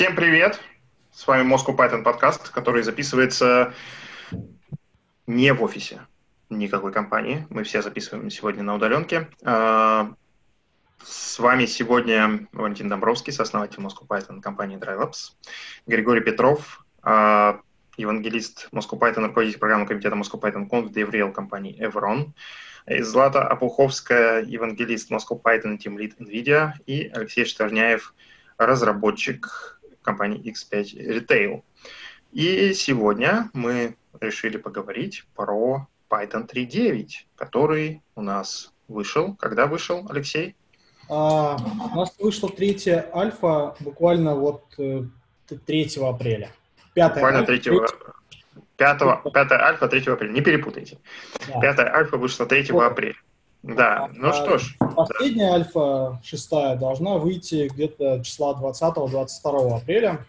Всем привет! С вами Moscow Python подкаст, который записывается не в офисе никакой компании. Мы все записываем сегодня на удаленке. А, с вами сегодня Валентин Домбровский, сооснователь Moscow Python компании DryLabs, Григорий Петров, а, евангелист Moscow Python, руководитель программы комитета Moscow Python Conf DevRel компании Evron, Злата Апуховская, евангелист Moscow Python Team Lead NVIDIA и Алексей Штарняев, разработчик компании X5 Retail. И сегодня мы решили поговорить про Python 3.9, который у нас вышел. Когда вышел, Алексей? А, у нас вышла третья альфа буквально вот 3 э, апреля. Пятая буквально альфа, 3, 5, 5 альфа 3 апреля, не перепутайте. Да. Альфа вышла 3 вот. апреля. Да, а, ну что ж. Последняя да. альфа, шестая, должна выйти где-то числа 20-22 апреля.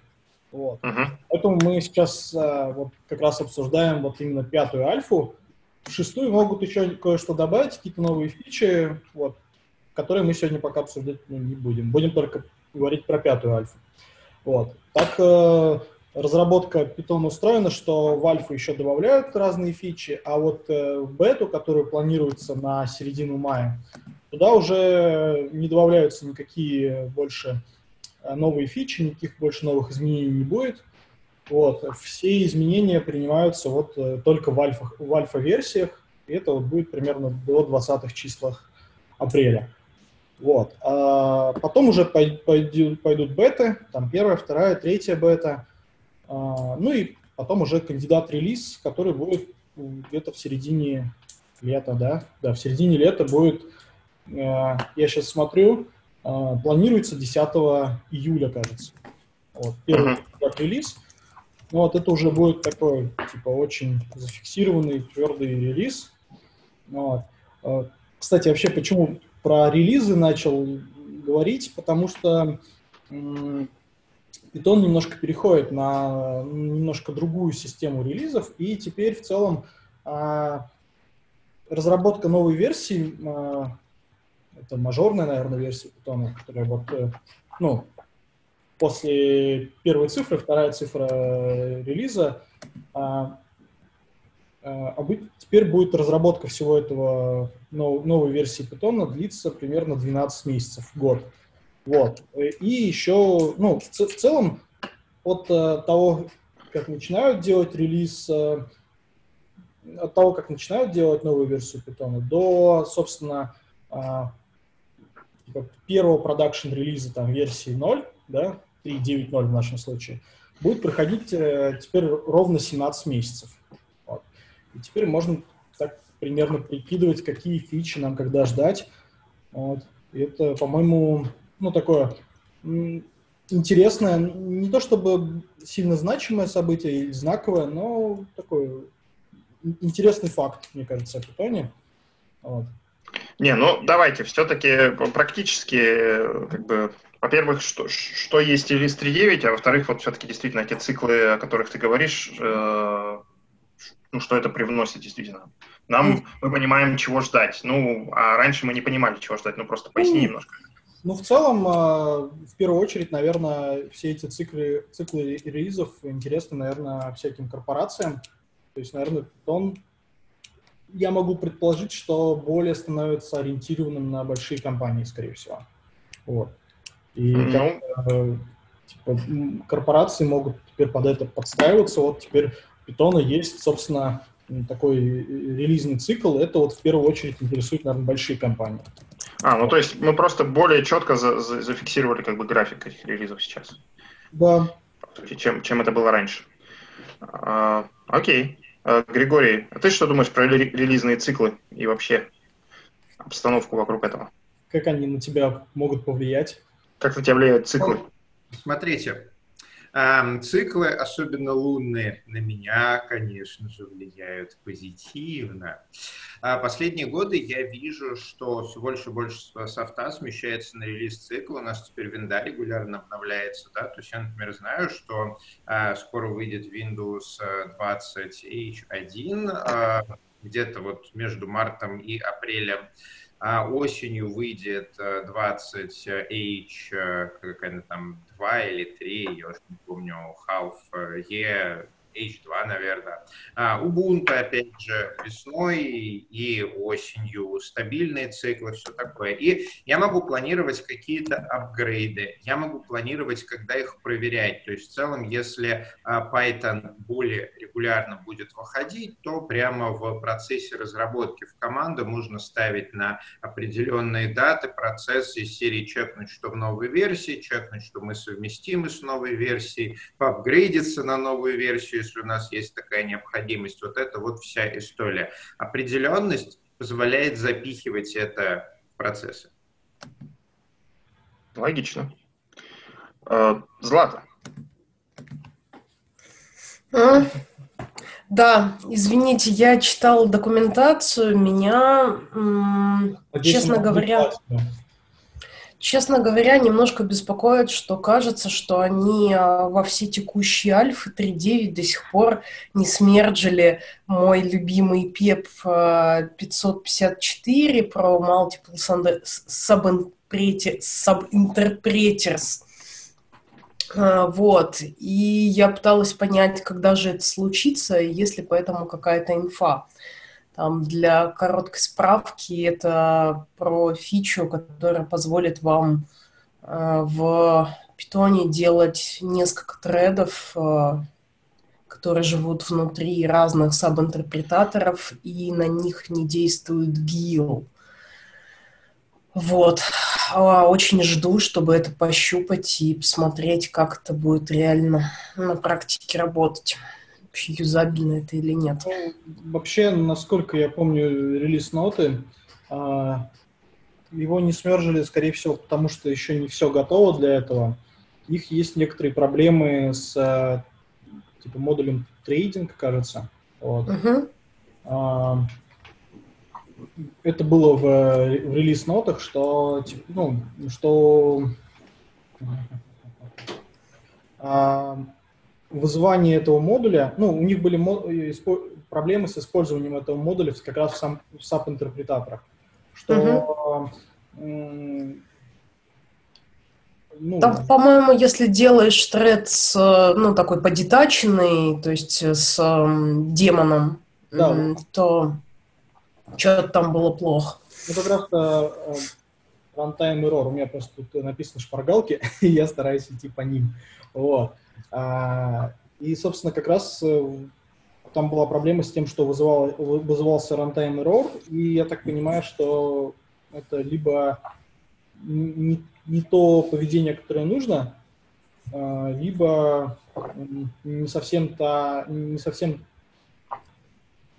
Вот. Угу. Поэтому мы сейчас а, вот как раз обсуждаем вот именно пятую альфу. В шестую могут еще кое-что добавить, какие-то новые фичи, вот, которые мы сегодня пока обсуждать ну, не будем. Будем только говорить про пятую альфу. Вот. Так, э, разработка Python устроена, что в альфу еще добавляют разные фичи, а вот э, в бету, которую планируется на середину мая, туда уже не добавляются никакие больше э, новые фичи, никаких больше новых изменений не будет. Вот. Все изменения принимаются вот э, только в, альфа, в альфа-версиях, и это вот будет примерно до 20 числах апреля. Вот. А потом уже пойдут, беты, там первая, вторая, третья бета – ну и потом уже кандидат-релиз, который будет где-то в середине лета, да? Да, в середине лета будет, э, я сейчас смотрю, э, планируется 10 июля, кажется. Вот, первый кандидат-релиз. Ну вот это уже будет такой, типа, очень зафиксированный, твердый релиз. Вот. Э, кстати, вообще, почему про релизы начал говорить? Потому что Python немножко переходит на немножко другую систему релизов, и теперь в целом а, разработка новой версии, а, это мажорная, наверное, версия Python, которая вот, э, ну, после первой цифры, вторая цифра релиза, а, теперь будет разработка всего этого нов, новой версии Python длиться примерно 12 месяцев, год. Вот. И еще, ну, в, в целом, от uh, того, как начинают делать релиз, uh, от того, как начинают делать новую версию Python, до, собственно, uh, первого продакшн-релиза, там, версии 0, да, 3.9.0 в нашем случае, будет проходить uh, теперь ровно 17 месяцев. Вот. И теперь можно так примерно прикидывать, какие фичи нам когда ждать. Вот. И это, по-моему, ну, такое интересное, не то чтобы сильно значимое событие или знаковое, но такой интересный факт, мне кажется, о питоне. Вот. Не, ну давайте, все-таки практически, как бы, во-первых, что, что есть релиз 3.9, а во-вторых, вот все-таки действительно эти циклы, о которых ты говоришь, э, ну, что это привносит действительно. Нам, mm. мы понимаем, чего ждать. Ну, а раньше мы не понимали, чего ждать. Ну, просто поясни mm. немножко. Ну, в целом, а, в первую очередь, наверное, все эти циклы, циклы релизов интересны, наверное, всяким корпорациям. То есть, наверное, он, я могу предположить, что более становится ориентированным на большие компании, скорее всего. Вот. И mm-hmm. как, э, типа, корпорации могут теперь под это подстраиваться. Вот теперь у Python есть, собственно, такой релизный цикл. Это вот в первую очередь интересует, наверное, большие компании. А, ну то есть мы просто более четко за, за, зафиксировали как бы график этих релизов сейчас. Да. Чем, чем это было раньше. А, окей. А, Григорий, а ты что думаешь про релизные циклы и вообще обстановку вокруг этого? Как они на тебя могут повлиять? Как на тебя влияют циклы? Смотрите, Циклы, особенно лунные, на меня, конечно же, влияют позитивно. А последние годы я вижу, что все больше и больше софта смещается на релиз цикла. У нас теперь винда регулярно обновляется. Да? То есть я, например, знаю, что а, скоро выйдет Windows 20 H1, а, где-то вот между мартом и апрелем осенью выйдет 20H, какая-то там 2 или 3, я уже не помню, Half E H2, наверное. А, Ubuntu, опять же, весной и осенью, стабильные циклы, все такое. И я могу планировать какие-то апгрейды, я могу планировать, когда их проверять. То есть в целом, если а, Python более регулярно будет выходить, то прямо в процессе разработки в команду можно ставить на определенные даты процессы из серии чекнуть, что в новой версии, чекнуть, что мы совместимы с новой версией, поапгрейдиться на новую версию, если у нас есть такая необходимость. Вот это вот вся история. Определенность позволяет запихивать это в процессы. Логично. Э, Злата. А, да, извините, я читал документацию, меня, честно говоря, Честно говоря, немножко беспокоит, что кажется, что они а, во все текущие альфы 3.9 до сих пор не смерджили мой любимый PEP 554 про Multiple Subinterpreters. А, вот. И я пыталась понять, когда же это случится, есть ли поэтому какая-то инфа. Там для короткой справки это про фичу, которая позволит вам э, в питоне делать несколько тредов, э, которые живут внутри разных сабинтерпретаторов, и на них не действует GIL. Вот. А, очень жду, чтобы это пощупать и посмотреть, как это будет реально на практике работать юзабельно это или нет? Ну, вообще, насколько я помню релиз ноты, а, его не смержили, скорее всего, потому что еще не все готово для этого. Их есть некоторые проблемы с а, типа модулем трейдинг, кажется. Вот. Uh-huh. Это было в, в релиз-нотах, что, типа, ну, что вызывание этого модуля, ну, у них были проблемы с использованием этого модуля как раз в, сам, в SAP-интерпретаторах, что... Uh-huh. Ну, Там, по-моему, если делаешь тред с, ну, такой подетаченный, то есть с um, демоном, да. то что-то там было плохо. Ну, как раз runtime error. У меня просто тут написано шпаргалки, и я стараюсь идти по ним. Вот. А, и, собственно, как раз э, там была проблема с тем, что вызывал, вызывался runtime error, и я так понимаю, что это либо не, не то поведение, которое нужно, а, либо не совсем та, не совсем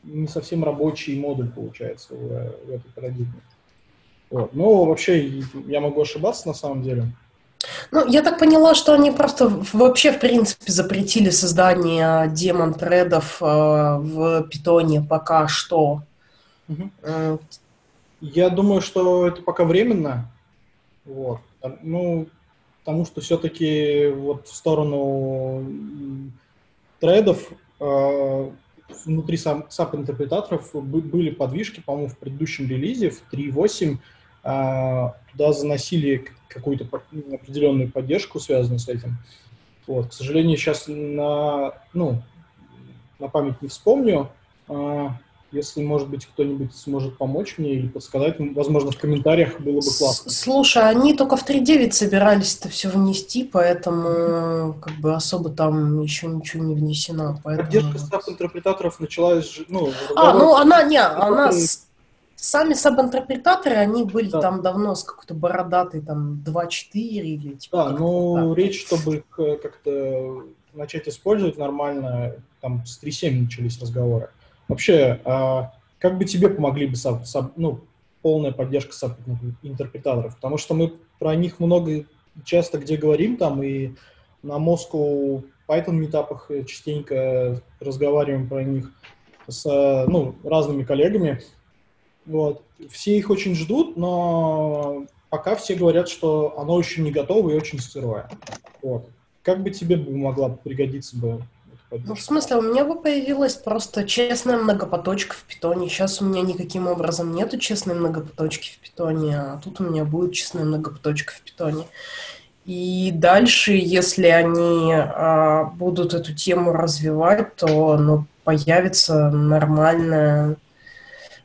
не совсем рабочий модуль получается в, в этой парадигме. Вот. Но вообще я могу ошибаться на самом деле. Ну, я так поняла, что они просто вообще, в принципе, запретили создание демон-тредов э, в питоне пока что. Угу. Я думаю, что это пока временно. Вот. Ну, потому что все-таки вот в сторону тредов э, внутри сам, SAP-интерпретаторов были подвижки, по-моему, в предыдущем релизе, в 3.8, э, туда заносили какую-то определенную поддержку, связанную с этим. Вот. К сожалению, сейчас на, ну, на память не вспомню. А, если, может быть, кто-нибудь сможет помочь мне или подсказать, возможно, в комментариях было бы классно. Слушай, они только в 3.9 собирались это все внести, поэтому как бы особо там еще ничего не внесено. Поэтому... Поддержка став-интерпретаторов началась... Ну, а, ну она, не, она... Сами сабинтерпретаторы, они были да. там давно с какой-то бородатой, там, 2.4 или типа... Да, ну, так. речь, чтобы их э, как-то начать использовать нормально, там, с 3.7 начались разговоры. Вообще, а как бы тебе помогли бы саб, саб, ну, полная поддержка саб-интерпретаторов? Потому что мы про них много часто где говорим, там, и на Moscow Python метапах частенько разговариваем про них с ну, разными коллегами. Вот. Все их очень ждут, но пока все говорят, что оно еще не готово и очень сырое. Вот. Как бы тебе могла пригодиться бы Ну, в смысле, у меня бы появилась просто честная многопоточка в питоне. Сейчас у меня никаким образом нету честной многопоточки в питоне, а тут у меня будет честная многопоточка в питоне. И дальше, если они а, будут эту тему развивать, то ну, появится нормальная,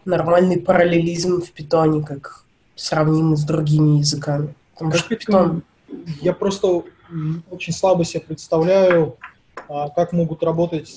нормальный параллелизм в питоне, как сравнимый с другими языками. Потому как что питон... Я просто очень слабо себе представляю а как могут работать...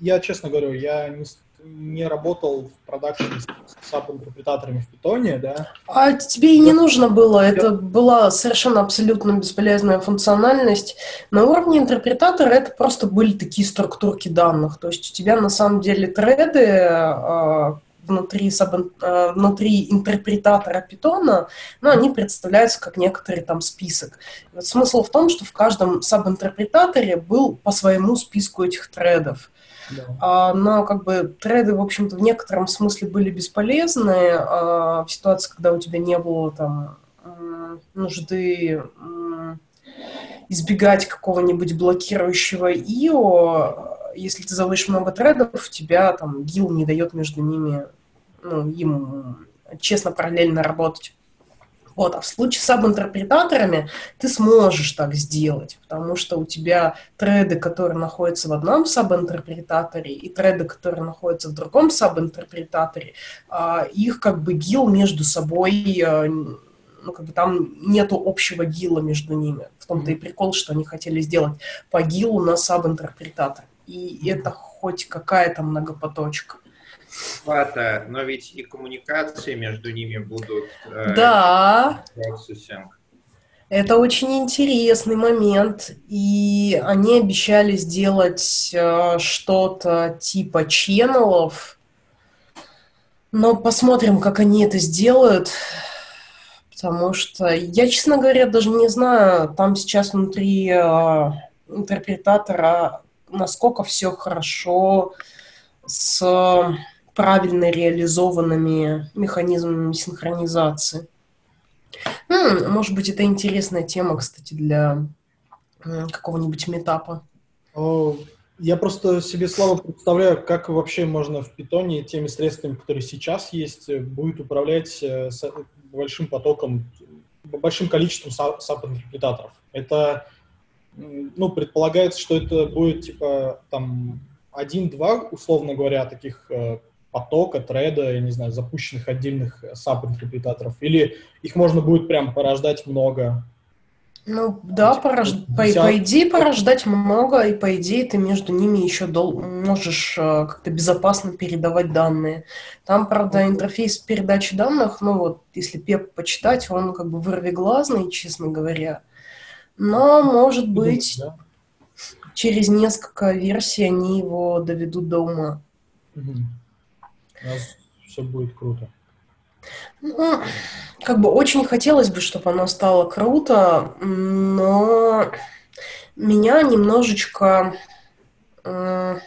Я, честно говорю, я не, не работал в продакшене с саб-интерпретаторами в питоне, да. А тебе и не нужно было, это была совершенно абсолютно бесполезная функциональность. На уровне интерпретатора это просто были такие структурки данных, то есть у тебя на самом деле треды, а, внутри, саб, э, внутри интерпретатора питона, но они представляются как некоторый там список. Вот смысл в том, что в каждом саб-интерпретаторе был по своему списку этих тредов. Да. А, но как бы треды, в общем-то, в некотором смысле были бесполезны а, в ситуации, когда у тебя не было там нужды избегать какого-нибудь блокирующего IO, если ты заводишь много трейдов, тебя там гил не дает между ними, ну, им честно параллельно работать. Вот, а в случае с саб-интерпретаторами ты сможешь так сделать, потому что у тебя треды, которые находятся в одном саб-интерпретаторе, и треды, которые находятся в другом саб-интерпретаторе, а, их как бы гил между собой, а, ну, как бы там нету общего гила между ними. В том-то и прикол, что они хотели сделать по гилу на саб-интерпретатор и это хоть какая-то многопоточка. Хвата, но ведь и коммуникации между ними будут... Э, да. Это очень интересный момент, и они обещали сделать э, что-то типа ченнелов, но посмотрим, как они это сделают, потому что я, честно говоря, даже не знаю, там сейчас внутри э, интерпретатора насколько все хорошо с правильно реализованными механизмами синхронизации. М-м, может быть, это интересная тема, кстати, для какого-нибудь метапа. Я просто себе слабо представляю, как вообще можно в питоне теми средствами, которые сейчас есть, будет управлять э, большим потоком, большим количеством саб-интерпретаторов. Это ну, предполагается, что это будет, типа, там, один-два, условно говоря, таких э, потока, треда, я не знаю, запущенных отдельных саб-интерпретаторов, или их можно будет прям порождать много? Ну, да, порож... по, по идее порождать много, и по идее ты между ними еще дол... можешь э, как-то безопасно передавать данные. Там, правда, интерфейс передачи данных, ну вот, если пеп почитать, он как бы вырвиглазный, честно говоря. Но, может быть, да. через несколько версий они его доведут до ума. Угу. У нас все будет круто. Ну, как бы очень хотелось бы, чтобы оно стало круто, но меня немножечко... Э,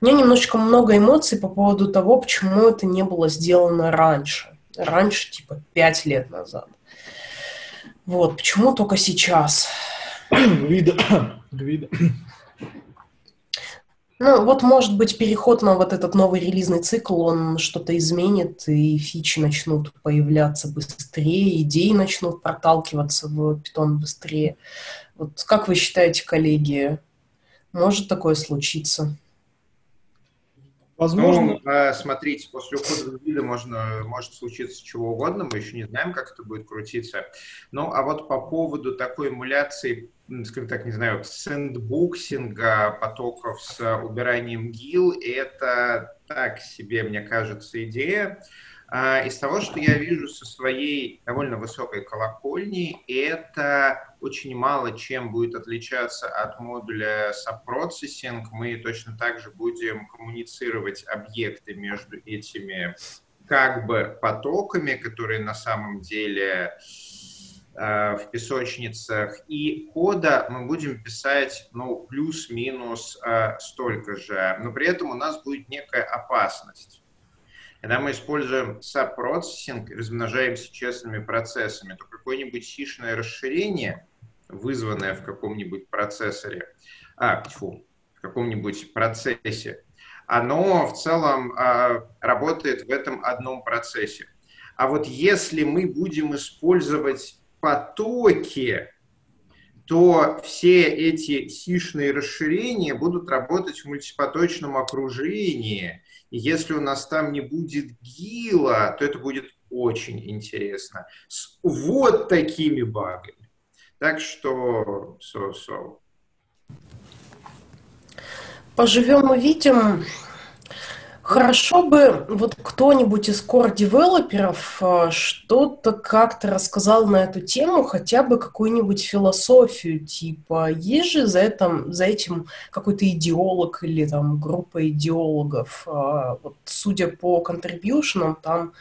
меня немножечко много эмоций по поводу того, почему это не было сделано раньше. Раньше, типа, пять лет назад. Вот, почему только сейчас? Гвида. Гвида. Ну, вот, может быть, переход на вот этот новый релизный цикл, он что-то изменит, и фичи начнут появляться быстрее, идеи начнут проталкиваться в питон быстрее. Вот как вы считаете, коллеги, может такое случиться? Возможно. Ну, э, смотрите, после ухода вида можно, может случиться чего угодно, мы еще не знаем, как это будет крутиться. Ну, а вот по поводу такой эмуляции, скажем так, не знаю, сэндбуксинга потоков с убиранием гил, это так себе, мне кажется, идея. А, из того, что я вижу со своей довольно высокой колокольни, это очень мало чем будет отличаться от модуля subprocessing. Мы точно так же будем коммуницировать объекты между этими как бы потоками, которые на самом деле э, в песочницах, и кода мы будем писать ну, плюс-минус э, столько же, но при этом у нас будет некая опасность. Когда мы используем и размножаемся честными процессами, то какое-нибудь сишное расширение, вызванное в каком-нибудь процессоре, а, тьфу, в каком-нибудь процессе, оно в целом э, работает в этом одном процессе. А вот если мы будем использовать потоки, то все эти сишные расширения будут работать в мультипоточном окружении. Если у нас там не будет гила, то это будет очень интересно. С вот такими багами. Так что, so-so. Поживем увидим. Хорошо бы вот кто-нибудь из core-девелоперов э, что-то как-то рассказал на эту тему, хотя бы какую-нибудь философию, типа, есть же за, этом, за этим какой-то идеолог или там группа идеологов. А, вот, судя по контрибьюшенам, там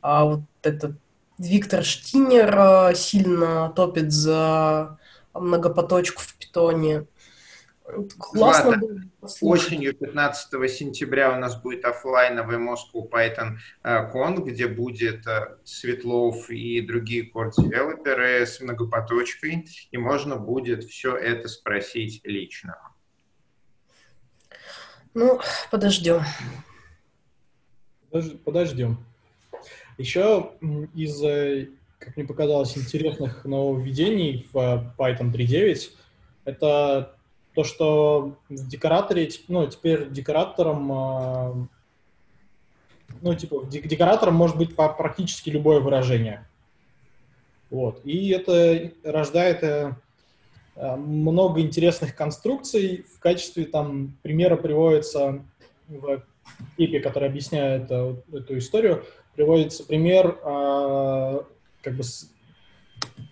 а, вот этот Виктор Штинер э, сильно топит за многопоточку в питоне. Классно Ладно. было Осенью 15 сентября у нас будет офлайновый Moscow Python Con, где будет э, Светлов и другие core-девелоперы с многопоточкой, и можно будет все это спросить лично. Ну, подождем. Подождем. Еще из, э, как мне показалось, интересных нововведений в э, Python 3.9 это то, что в декораторе, ну, теперь декоратором, а, ну, типа, декоратором может быть практически любое выражение. Вот. И это рождает э, э, много интересных конструкций. В качестве там примера приводится в типе, который объясняет эту, эту историю, приводится пример, э, как бы,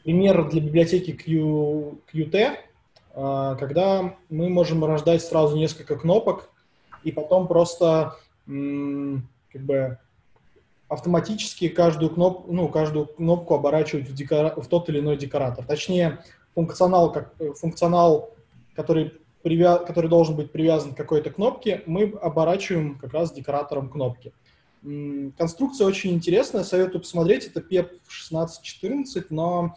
пример для библиотеки Q, Qt, а, когда мы можем рождать сразу несколько кнопок и потом просто как бы автоматически каждую кнопку, ну, каждую кнопку оборачивать в, декора... в тот или иной декоратор. Точнее, функционал, как, функционал который, привя... который должен быть привязан к какой-то кнопке, мы оборачиваем как раз декоратором кнопки. Конструкция очень интересная, советую посмотреть. Это PEP 1614, но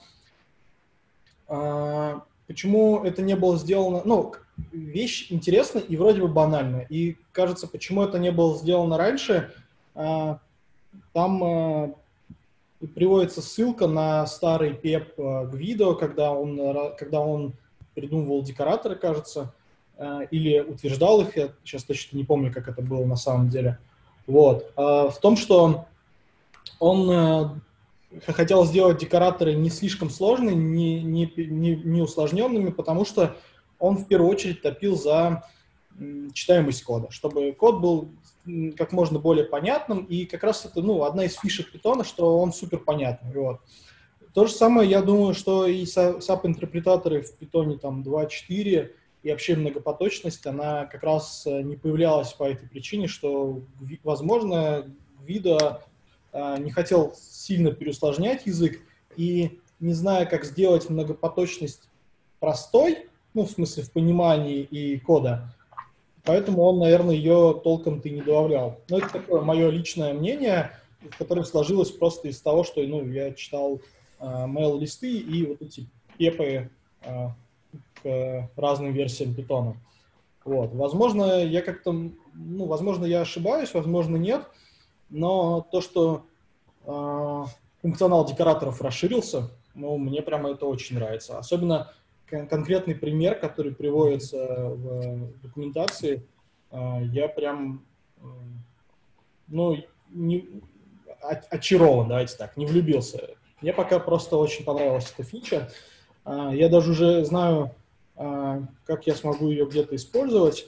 а, почему это не было сделано, ну, вещь интересная и вроде бы банальная. И кажется, почему это не было сделано раньше, а, там а, приводится ссылка на старый пеп а, Гвидо, когда он, когда он придумывал декораторы, кажется, или утверждал их, я сейчас точно не помню, как это было на самом деле. Вот. В том, что он хотел сделать декораторы не слишком сложными, не, не, не, не усложненными, потому что он в первую очередь топил за читаемость кода, чтобы код был как можно более понятным, и как раз это ну, одна из фишек питона, что он супер понятный. Вот. То же самое, я думаю, что и SAP-интерпретаторы в питоне там 2.4 и вообще многопоточность, она как раз э, не появлялась по этой причине, что, возможно, вида не хотел сильно переусложнять язык и не зная, как сделать многопоточность простой, ну, в смысле, в понимании и кода, поэтому он, наверное, ее толком-то и не добавлял. Но это такое мое личное мнение, которое сложилось просто из того, что, ну, я читал э, mail-листы и вот эти пепы э, к разным версиям питона. Вот. Возможно, я как-то, ну, возможно, я ошибаюсь, возможно, нет, но то, что э, функционал декораторов расширился, ну, мне прямо это очень нравится. Особенно кон- конкретный пример, который приводится в документации, э, я прям, э, ну, не, очарован, давайте так, не влюбился. Мне пока просто очень понравилась эта фича. Я даже уже знаю, как я смогу ее где-то использовать.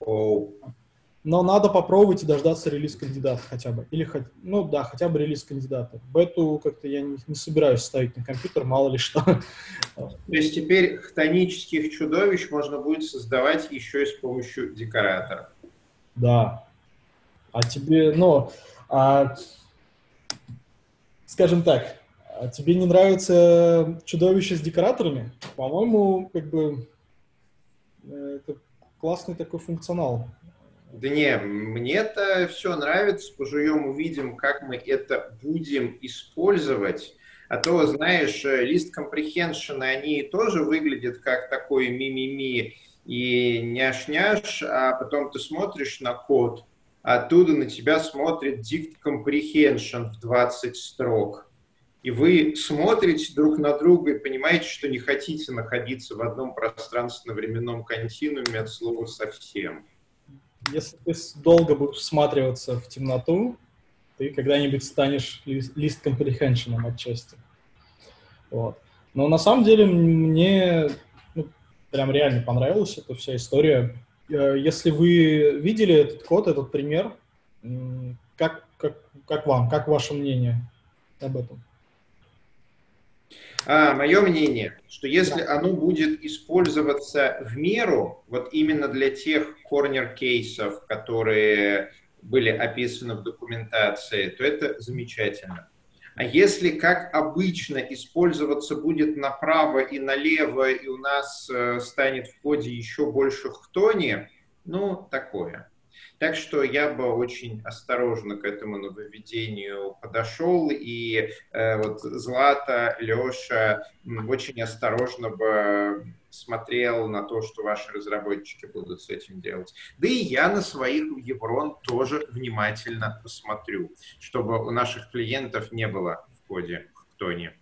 Oh но надо попробовать и дождаться релиз кандидата хотя бы. Или, ну да, хотя бы релиз кандидата. Бету как-то я не, не собираюсь ставить на компьютер, мало ли что. То есть теперь хтонических чудовищ можно будет создавать еще и с помощью декоратора. Да. А тебе, ну, а, скажем так, а тебе не нравятся чудовища с декораторами? По-моему, как бы э, это классный такой функционал. Да не, мне это все нравится, пожуем, увидим, как мы это будем использовать. А то, знаешь, лист comprehension, они тоже выглядят как такой мимими и няш-няш, а потом ты смотришь на код, оттуда на тебя смотрит dict comprehension в 20 строк. И вы смотрите друг на друга и понимаете, что не хотите находиться в одном пространственно-временном континууме от слова совсем. Если ты долго будешь всматриваться в темноту, ты когда-нибудь станешь лист comprehension отчасти. Вот. Но на самом деле мне ну, прям реально понравилась эта вся история. Э, если вы видели этот код, этот пример, как, как, как вам, как ваше мнение об этом? А, мое мнение, что если да. оно будет использоваться в меру, вот именно для тех корнер-кейсов, которые были описаны в документации, то это замечательно. А если, как обычно, использоваться будет направо и налево, и у нас э, станет в коде еще больше хтони, ну, такое. Так что я бы очень осторожно к этому нововведению подошел, и э, вот Злата, Леша очень осторожно бы смотрел на то, что ваши разработчики будут с этим делать. Да и я на своих Еврон тоже внимательно посмотрю, чтобы у наших клиентов не было в коде Тони.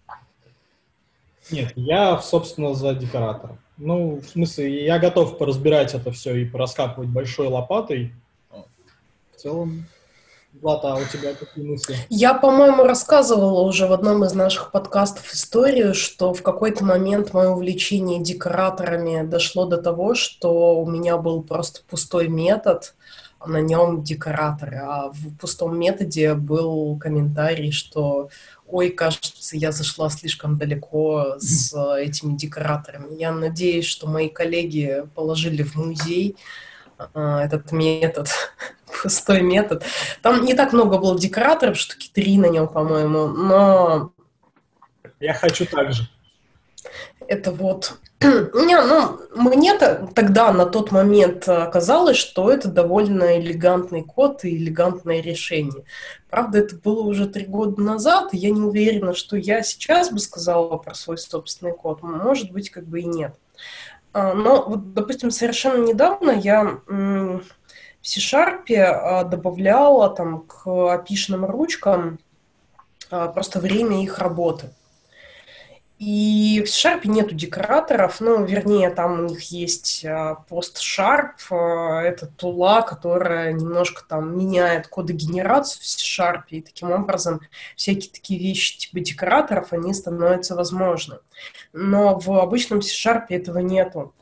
Нет, я, собственно, за декоратора. Ну, в смысле, я готов поразбирать это все и пораскапывать большой лопатой, в целом, Влада, а у тебя какие мысли? Я, по-моему, рассказывала уже в одном из наших подкастов историю, что в какой-то момент мое увлечение декораторами дошло до того, что у меня был просто пустой метод, а на нем декораторы, а в пустом методе был комментарий, что ой, кажется, я зашла слишком далеко с этими декораторами. Я надеюсь, что мои коллеги положили в музей а, этот метод, пустой метод. Там не так много было декораторов, штуки три на нем, по-моему, но... Я хочу так же. Это вот... Не, ну, мне-то тогда, на тот момент, казалось, что это довольно элегантный код и элегантное решение. Правда, это было уже три года назад, и я не уверена, что я сейчас бы сказала про свой собственный код. Может быть, как бы и нет. А, но, вот, допустим, совершенно недавно я в C-Sharp а, добавляла там к опишным ручкам а, просто время их работы. И в C-Sharp нету декораторов, ну, вернее, там у них есть PostSharp, а, это тула, которая немножко там меняет кодогенерацию в C-Sharp, и таким образом всякие такие вещи типа декораторов, они становятся возможны. Но в обычном C-Sharp этого нету.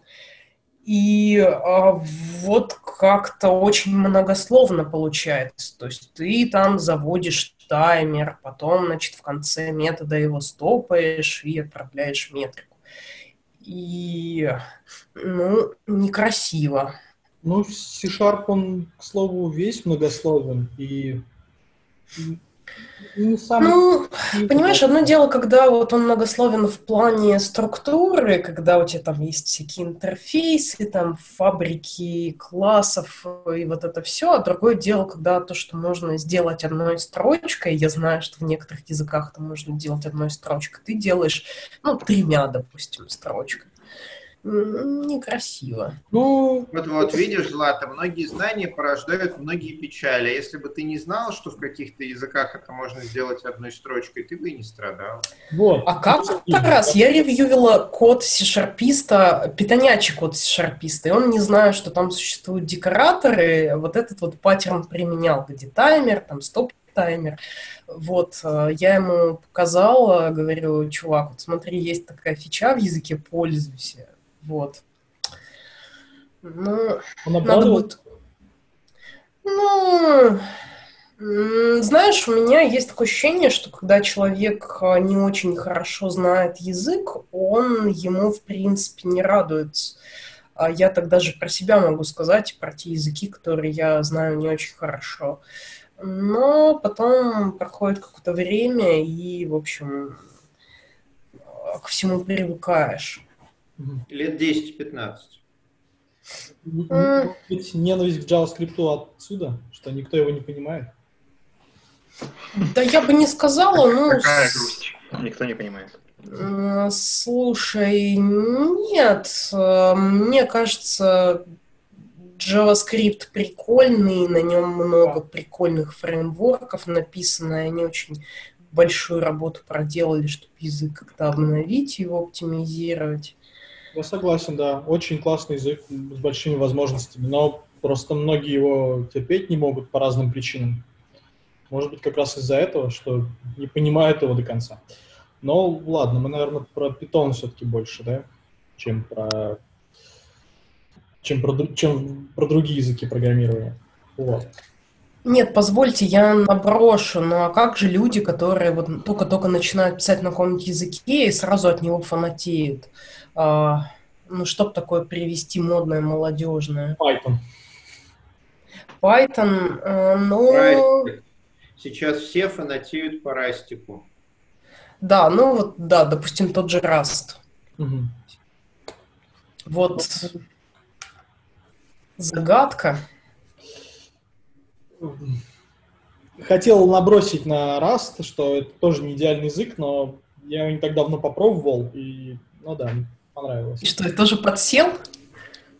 И а, вот как-то очень многословно получается. То есть ты там заводишь таймер, потом, значит, в конце метода его стопаешь и отправляешь метрику. И, ну, некрасиво. Ну, C-Sharp, он, к слову, весь многословен, и Ну, понимаешь, одно дело, когда вот он многословен в плане структуры, когда у тебя там есть всякие интерфейсы, там фабрики классов и вот это все, а другое дело, когда то, что можно сделать одной строчкой, я знаю, что в некоторых языках это можно делать одной строчкой, ты делаешь, ну, тремя, допустим, строчками некрасиво. Ну, вот, вот видишь, Злата, многие знания порождают многие печали. Если бы ты не знал, что в каких-то языках это можно сделать одной строчкой, ты бы и не страдал. Вот. А как раз я ревьювила код C-шарписта, питонячий код C-шарписта, и он, не зная, что там существуют декораторы, вот этот вот паттерн применял, где таймер, там стоп-таймер. Вот, э, я ему показала, говорю, чувак, вот смотри, есть такая фича в языке, пользуйся вот. Ну, надо будет... Ну, знаешь, у меня есть такое ощущение, что когда человек а, не очень хорошо знает язык, он ему, в принципе, не радуется. А я тогда же про себя могу сказать, про те языки, которые я знаю не очень хорошо. Но потом проходит какое-то время, и, в общем, к всему привыкаешь. Лет 10-15. Ведь ненависть к JavaScript отсюда, что никто его не понимает. Да я бы не сказала, ну... Какая грусть. Никто не понимает. Слушай, нет. Мне кажется, JavaScript прикольный, на нем много прикольных фреймворков написано, и они очень большую работу проделали, чтобы язык как-то обновить, его оптимизировать. Я согласен, да. Очень классный язык с большими возможностями, но просто многие его терпеть не могут по разным причинам. Может быть, как раз из-за этого, что не понимают его до конца. Но ладно, мы, наверное, про Python все-таки больше, да, чем про чем про, чем про другие языки программирования. Вот. Нет, позвольте, я наброшу. Ну а как же люди, которые вот только-только начинают писать на каком-нибудь языке и сразу от него фанатеют? А, ну, что такое привести модное, молодежное? Python. Python, а, ну... Сейчас все фанатеют по растику. Да, ну вот, да, допустим, тот же Rust. Угу. Вот загадка хотел набросить на Rust, что это тоже не идеальный язык, но я его не так давно попробовал, и, ну да, понравилось. И что, это тоже подсел?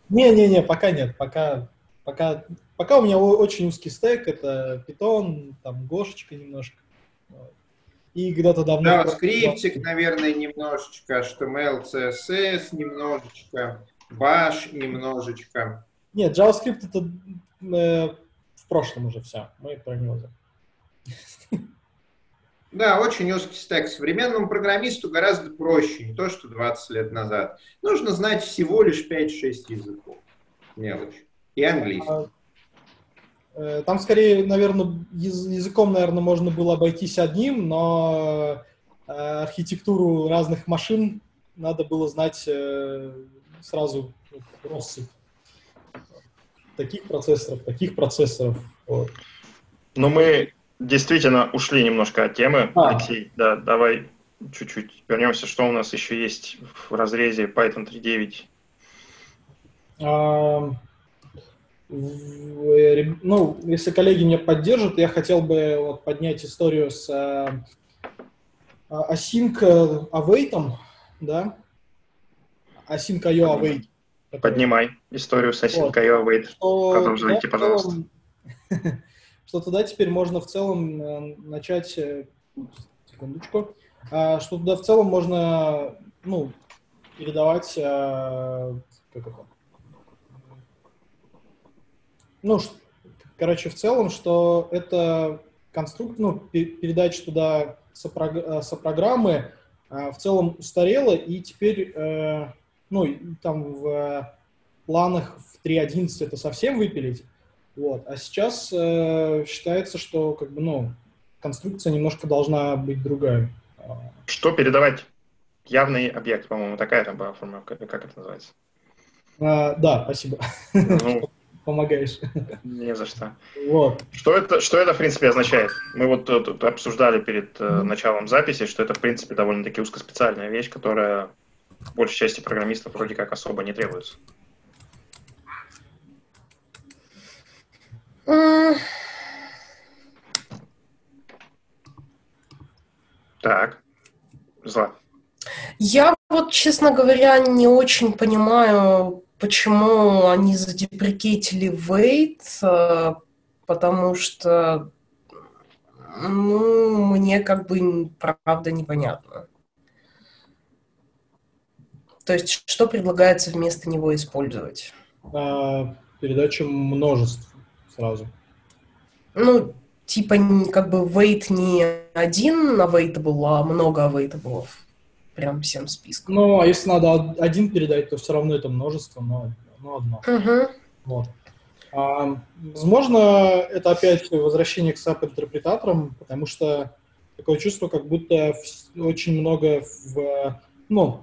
Не-не-не, пока нет, пока, пока, пока у меня очень узкий стек, это Python, там, Гошечка немножко. И когда-то давно... Да, скриптик, наверное, немножечко, HTML, CSS немножечко, Bash немножечко. Нет, JavaScript это э, в прошлом уже все. Мы прогнозы. Да, очень узкий стек. Современному программисту гораздо проще, не то что 20 лет назад. Нужно знать всего лишь 5-6 языков. Мелочь. И английский. А, э, там скорее, наверное, языком, наверное, можно было обойтись одним, но э, архитектуру разных машин надо было знать э, сразу россыпь таких процессоров, таких процессоров. Вот. Но мы действительно ушли немножко от темы. А. Алексей, да, давай чуть-чуть вернемся. Что у нас еще есть в разрезе Python 3.9? А, ну, если коллеги меня поддержат, я хотел бы вот поднять историю с а, async await, да, async IO await. Поднимай историю с Async.io вот. Await. Что, Продолжайте, пожалуйста. Что туда теперь можно в целом э, начать... Э, секундочку. А, что туда в целом можно, ну, передавать... А, как это? Ну, короче, в целом, что это конструкт, ну, передача туда сопрограммы в целом устарела, и теперь ну, там в планах в 3.11 это совсем выпилить, вот, а сейчас э, считается, что, как бы, ну, конструкция немножко должна быть другая. Что передавать? Явный объект, по-моему, такая там была формулировка, как это называется? А, да, спасибо. Ну, Помогаешь. Не за что. Вот. Что это, что это, в принципе, означает? Мы вот тут обсуждали перед mm-hmm. началом записи, что это, в принципе, довольно-таки узкоспециальная вещь, которая большей части программистов вроде как особо не требуется. Так, Зла. Я вот, честно говоря, не очень понимаю, почему они задеприкетили wait, э, потому что, ну, мне как бы правда непонятно. То есть что предлагается вместо него использовать? А, передача множеств сразу. Ну, типа как бы weight не один available, а много available. Прям всем списком. Ну, а если надо один передать, то все равно это множество, но, но одно. Угу. Вот. А, возможно, это опять возвращение к SAP-интерпретаторам, потому что такое чувство, как будто очень много в, ну,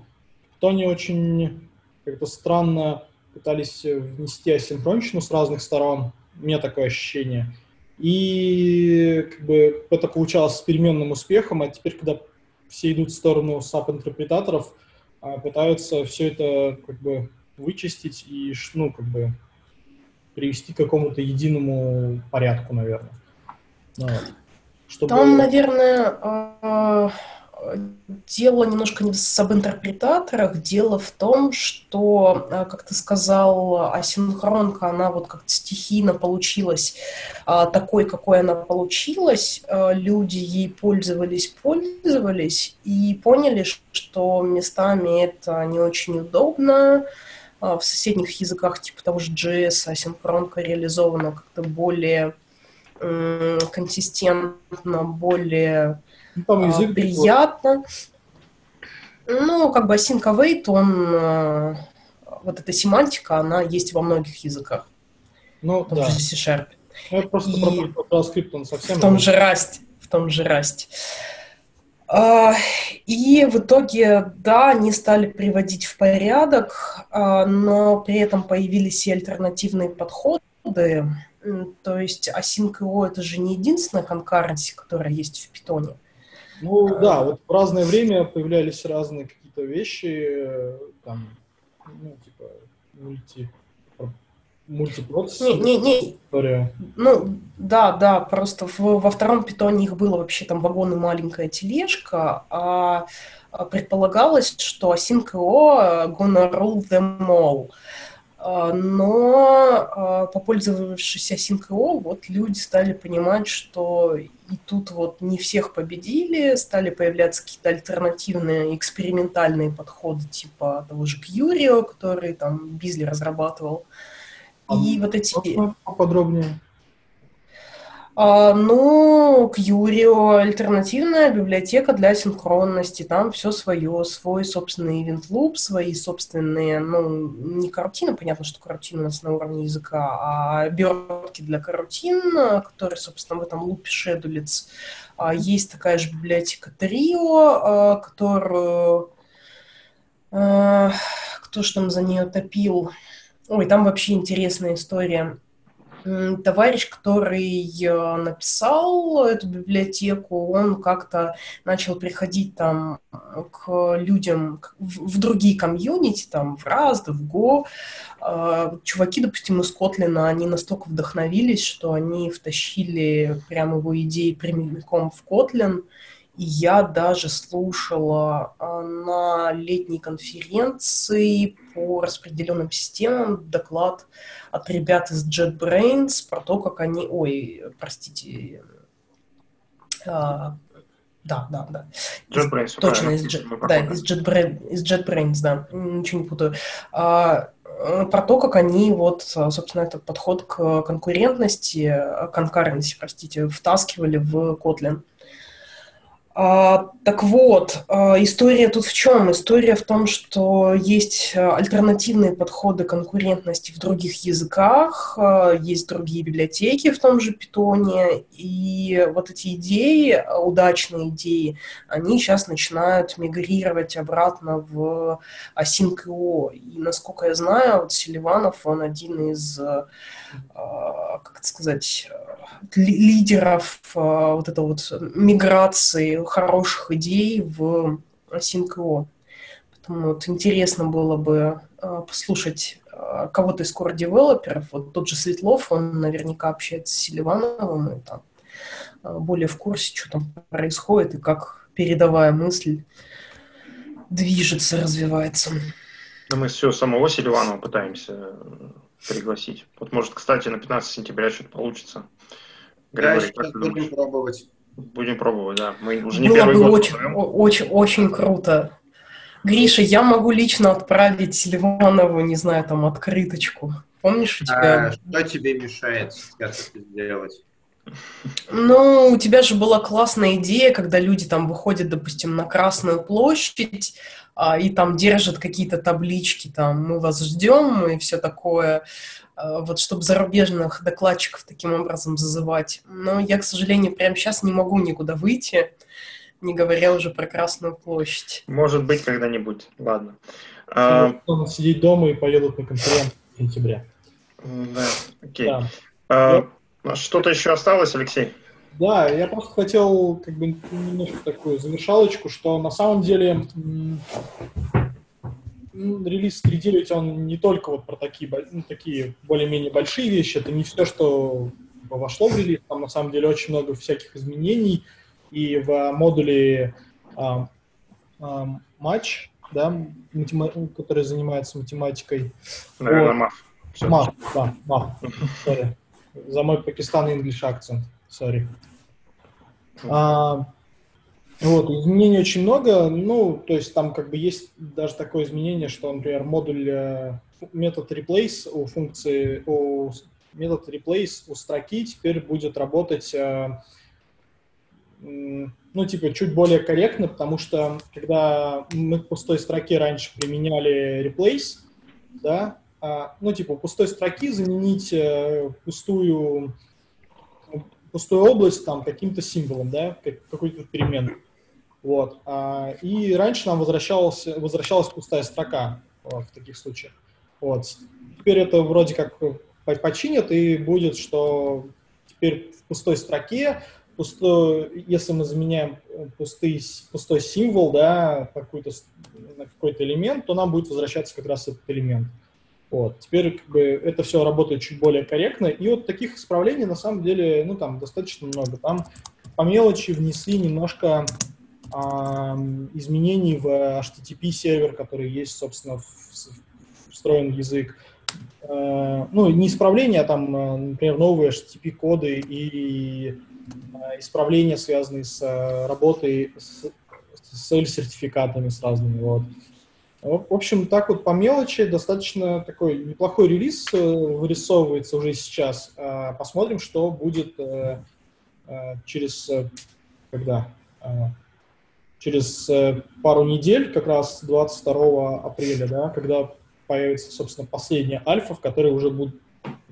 Тони очень как-то странно пытались внести асинхронщину с разных сторон. У меня такое ощущение. И как бы это получалось с переменным успехом, а теперь, когда все идут в сторону SAP-интерпретаторов, а, пытаются все это как бы вычистить и, ну, как бы привести к какому-то единому порядку, наверное. Вот. Чтобы... Там, наверное, дело немножко не в сабинтерпретаторах, дело в том, что, э, как ты сказал, асинхронка, она вот как-то стихийно получилась а, такой, какой она получилась. Э, люди ей пользовались, пользовались и поняли, что местами это не очень удобно. В соседних языках, типа того же JS, асинхронка реализована как-то более консистентно, более ну, там язык а, приятно. Ну, как бы async он, э, вот эта семантика, она есть во многих языках. Ну, в том да. же C-Sharp. Ну, это просто и JavaScript, он совсем... В том же Rust, в том же Rust. А, и в итоге, да, они стали приводить в порядок, а, но при этом появились и альтернативные подходы. То есть Async.io это же не единственная конкуренция, которая есть в питоне. Ну да, вот в разное время появлялись разные какие-то вещи, там, ну, типа, мульти, мультипроцессор. Не, не, не. История. Ну, да, да, просто в, во втором питоне их было вообще там вагон и маленькая тележка, а, а предполагалось, что Async.io gonna rule them all. А, но а, попользовавшись Async.io, вот люди стали понимать, что и тут вот не всех победили, стали появляться какие-то альтернативные экспериментальные подходы, типа того же Curio, который там Бизли разрабатывал. И а вот эти... Поподробнее. А, ну, Qrio альтернативная библиотека для синхронности. Там все свое, свой собственный event loop, свои собственные, ну, не карутины, понятно, что карутин у нас на уровне языка, а обертки для карутин, которые, собственно, в этом лупе шедулец. А, есть такая же библиотека Trio, а, которую... Кто ж там за нее топил? Ой, там вообще интересная история товарищ, который э, написал эту библиотеку, он как-то начал приходить там к людям в другие комьюнити, там в Rust, в Go. А, чуваки, допустим, из Котлина, они настолько вдохновились, что они втащили прямо его идеи прямиком в Kotlin, и я даже слушала а, на летней конференции по распределенным системам доклад от ребят из JetBrains про то, как они... Ой, простите. А, да, да, да. JetBrains. Точно, из, Jet, да, из, JetBrains, из JetBrains, да, ничего не путаю. А, про то, как они вот, собственно, этот подход к конкурентности, конкуренции, простите, втаскивали в Kotlin. А, так вот, а, история тут в чем? История в том, что есть а, альтернативные подходы конкурентности в других языках, а, есть другие библиотеки в том же питоне, и вот эти идеи, удачные идеи, они сейчас начинают мигрировать обратно в Async.io. И, насколько я знаю, вот Селиванов, он один из, как это сказать, лидеров вот этой вот миграции хороших идей в Async.io. Поэтому вот интересно было бы послушать кого-то из core-девелоперов. Вот тот же Светлов, он наверняка общается с Селивановым и там более в курсе, что там происходит и как передовая мысль движется, развивается. Но мы все самого Селиванова пытаемся пригласить. Вот может, кстати, на 15 сентября что-то получится. Григорий, да, будем пробовать. Будем пробовать, да. Мы уже не Было первый бы год очень, очень, очень круто. Гриша, я могу лично отправить Ливанову, не знаю, там, открыточку. Помнишь, у тебя... А, что тебе мешает сейчас это сделать? Ну, у тебя же была классная идея, когда люди там выходят, допустим, на Красную площадь, и там держат какие-то таблички, там, мы вас ждем, и все такое. Э, вот чтобы зарубежных докладчиков таким образом зазывать. Но я, к сожалению, прямо сейчас не могу никуда выйти, не говоря уже про Красную площадь. Может быть, когда-нибудь. Ладно. А... Сидеть дома и поедут на конференцию в сентябре. Да, окей. Да. А, я... Что-то еще осталось, Алексей? Да, я просто хотел как бы немножко такую завершалочку, что на самом деле релиз среди ведь он не только вот про такие, ну, такие более-менее большие вещи, это не все, что вошло в релиз, там на самом деле очень много всяких изменений, и в модуле а, а, матч, да, матема... который занимается математикой. Наверное, МАФ. МАФ, да, МАФ. За мой Пакистан English акцент, sorry. А, вот, изменений очень много, ну, то есть там как бы есть даже такое изменение, что, например, модуль, э, метод replace у функции, у метод replace у строки теперь будет работать, э, ну, типа, чуть более корректно, потому что когда мы к пустой строке раньше применяли replace, да, а, ну, типа, у пустой строки заменить э, пустую, пустую область там каким-то символом, да, какой-то переменной. Вот. А, и раньше нам возвращалась, возвращалась пустая строка вот, в таких случаях. Вот. Теперь это вроде как починят, и будет, что теперь в пустой строке, пустой, если мы заменяем пустый, пустой символ да, какой-то, на какой-то элемент, то нам будет возвращаться как раз этот элемент. Вот. Теперь как бы, это все работает чуть более корректно. И вот таких исправлений на самом деле ну, там, достаточно много. Там по мелочи внесли немножко изменений в HTTP сервер, который есть, собственно, встроен в язык. Э, ну, не исправления, а там, э, например, новые HTTP-коды и э, исправления, связанные с работой с, с L-сертификатами с разными. Вот. В общем, так вот по мелочи достаточно такой неплохой релиз вырисовывается уже сейчас. Посмотрим, что будет через когда через э, пару недель, как раз 22 апреля, да, когда появится, собственно, последняя альфа, в которой уже будут,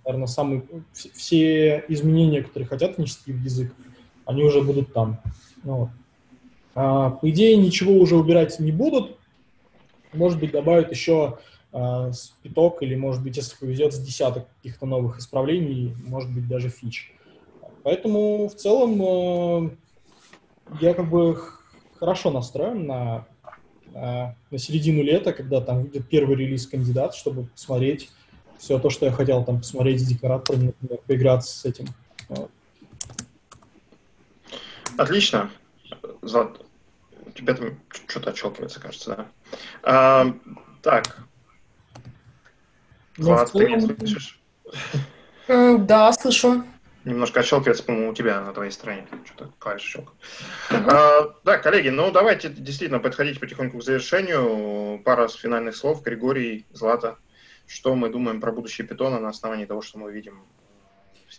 наверное, самые, все изменения, которые хотят внести в язык, они уже будут там. Ну вот. А, по идее, ничего уже убирать не будут. Может быть, добавят еще а, спиток или, может быть, если повезет, с десяток каких-то новых исправлений, может быть, даже фич. Поэтому в целом э, я как бы хорошо настроен на, на, на середину лета, когда там выйдет первый релиз кандидат, чтобы посмотреть все то, что я хотел там посмотреть с декораторами, например, поиграться с этим. Отлично. У тебя там что-то отщелкивается, кажется, да? А, так. Ну, Злат, ты меня слышишь? Да, слышу. Немножко отщелкивается, по-моему, у тебя на твоей стороне. Что-то клавиша щелкает. Uh-huh. А, да, коллеги, ну давайте действительно подходить потихоньку к завершению. Пара финальных слов. Григорий, Злата. Что мы думаем про будущее питона на основании того, что мы видим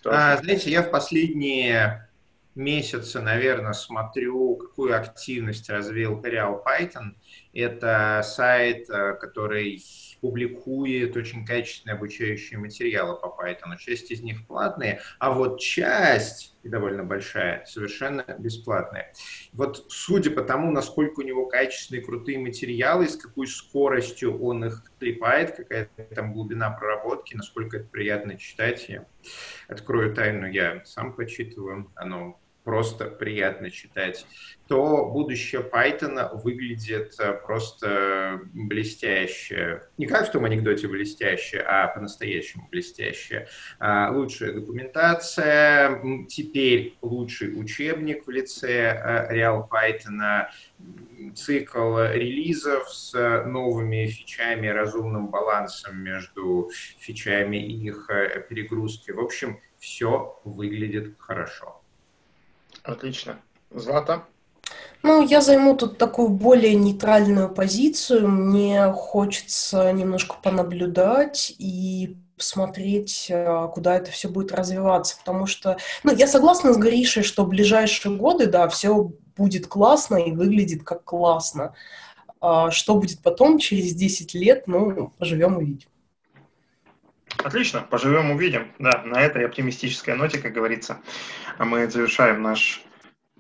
А, знаете, я в последние месяцы, наверное, смотрю, какую активность развил Real Python. Это сайт, э, который публикует очень качественные обучающие материалы по Python. Часть из них платные, а вот часть, и довольно большая, совершенно бесплатная. Вот судя по тому, насколько у него качественные, крутые материалы, с какой скоростью он их клепает, какая там глубина проработки, насколько это приятно читать, я открою тайну, я сам почитываю, оно просто приятно читать, то будущее Python выглядит э, просто блестяще. Не как в том анекдоте блестяще, а по-настоящему блестяще. А, лучшая документация, теперь лучший учебник в лице э, Real Python, цикл релизов с новыми фичами, разумным балансом между фичами и их э, перегрузки. В общем, все выглядит хорошо. Отлично. Злата? Ну, я займу тут такую более нейтральную позицию. Мне хочется немножко понаблюдать и посмотреть, э, куда это все будет развиваться, потому что, ну, я согласна с Гришей, что в ближайшие годы, да, все будет классно и выглядит как классно. А что будет потом, через 10 лет, ну, поживем увидим. Отлично, поживем, увидим. Да, на этой оптимистической ноте, как говорится, мы завершаем наш,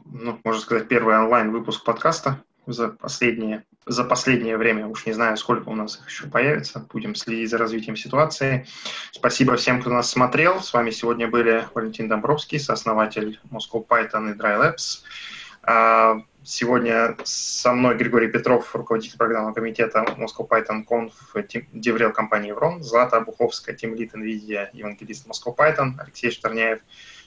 ну, можно сказать, первый онлайн-выпуск подкаста за последнее, за последнее время. Уж не знаю, сколько у нас их еще появится. Будем следить за развитием ситуации. Спасибо всем, кто нас смотрел. С вами сегодня были Валентин Домбровский, сооснователь Moscow Python и Dry Labs. А, Сегодня со мной Григорий Петров, руководитель программного комитета Moscow Python Conf, деврел компании Еврон, Злата Обуховская, тимлит NVIDIA, евангелист Moscow Python, Алексей Шторняев,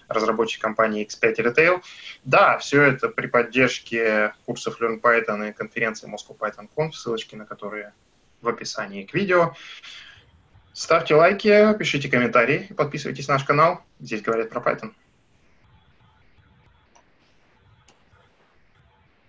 разработчик компании X5 Retail. Да, все это при поддержке курсов Learn Python и конференции Moscow Python Conf, ссылочки на которые в описании к видео. Ставьте лайки, пишите комментарии, подписывайтесь на наш канал. Здесь говорят про Python.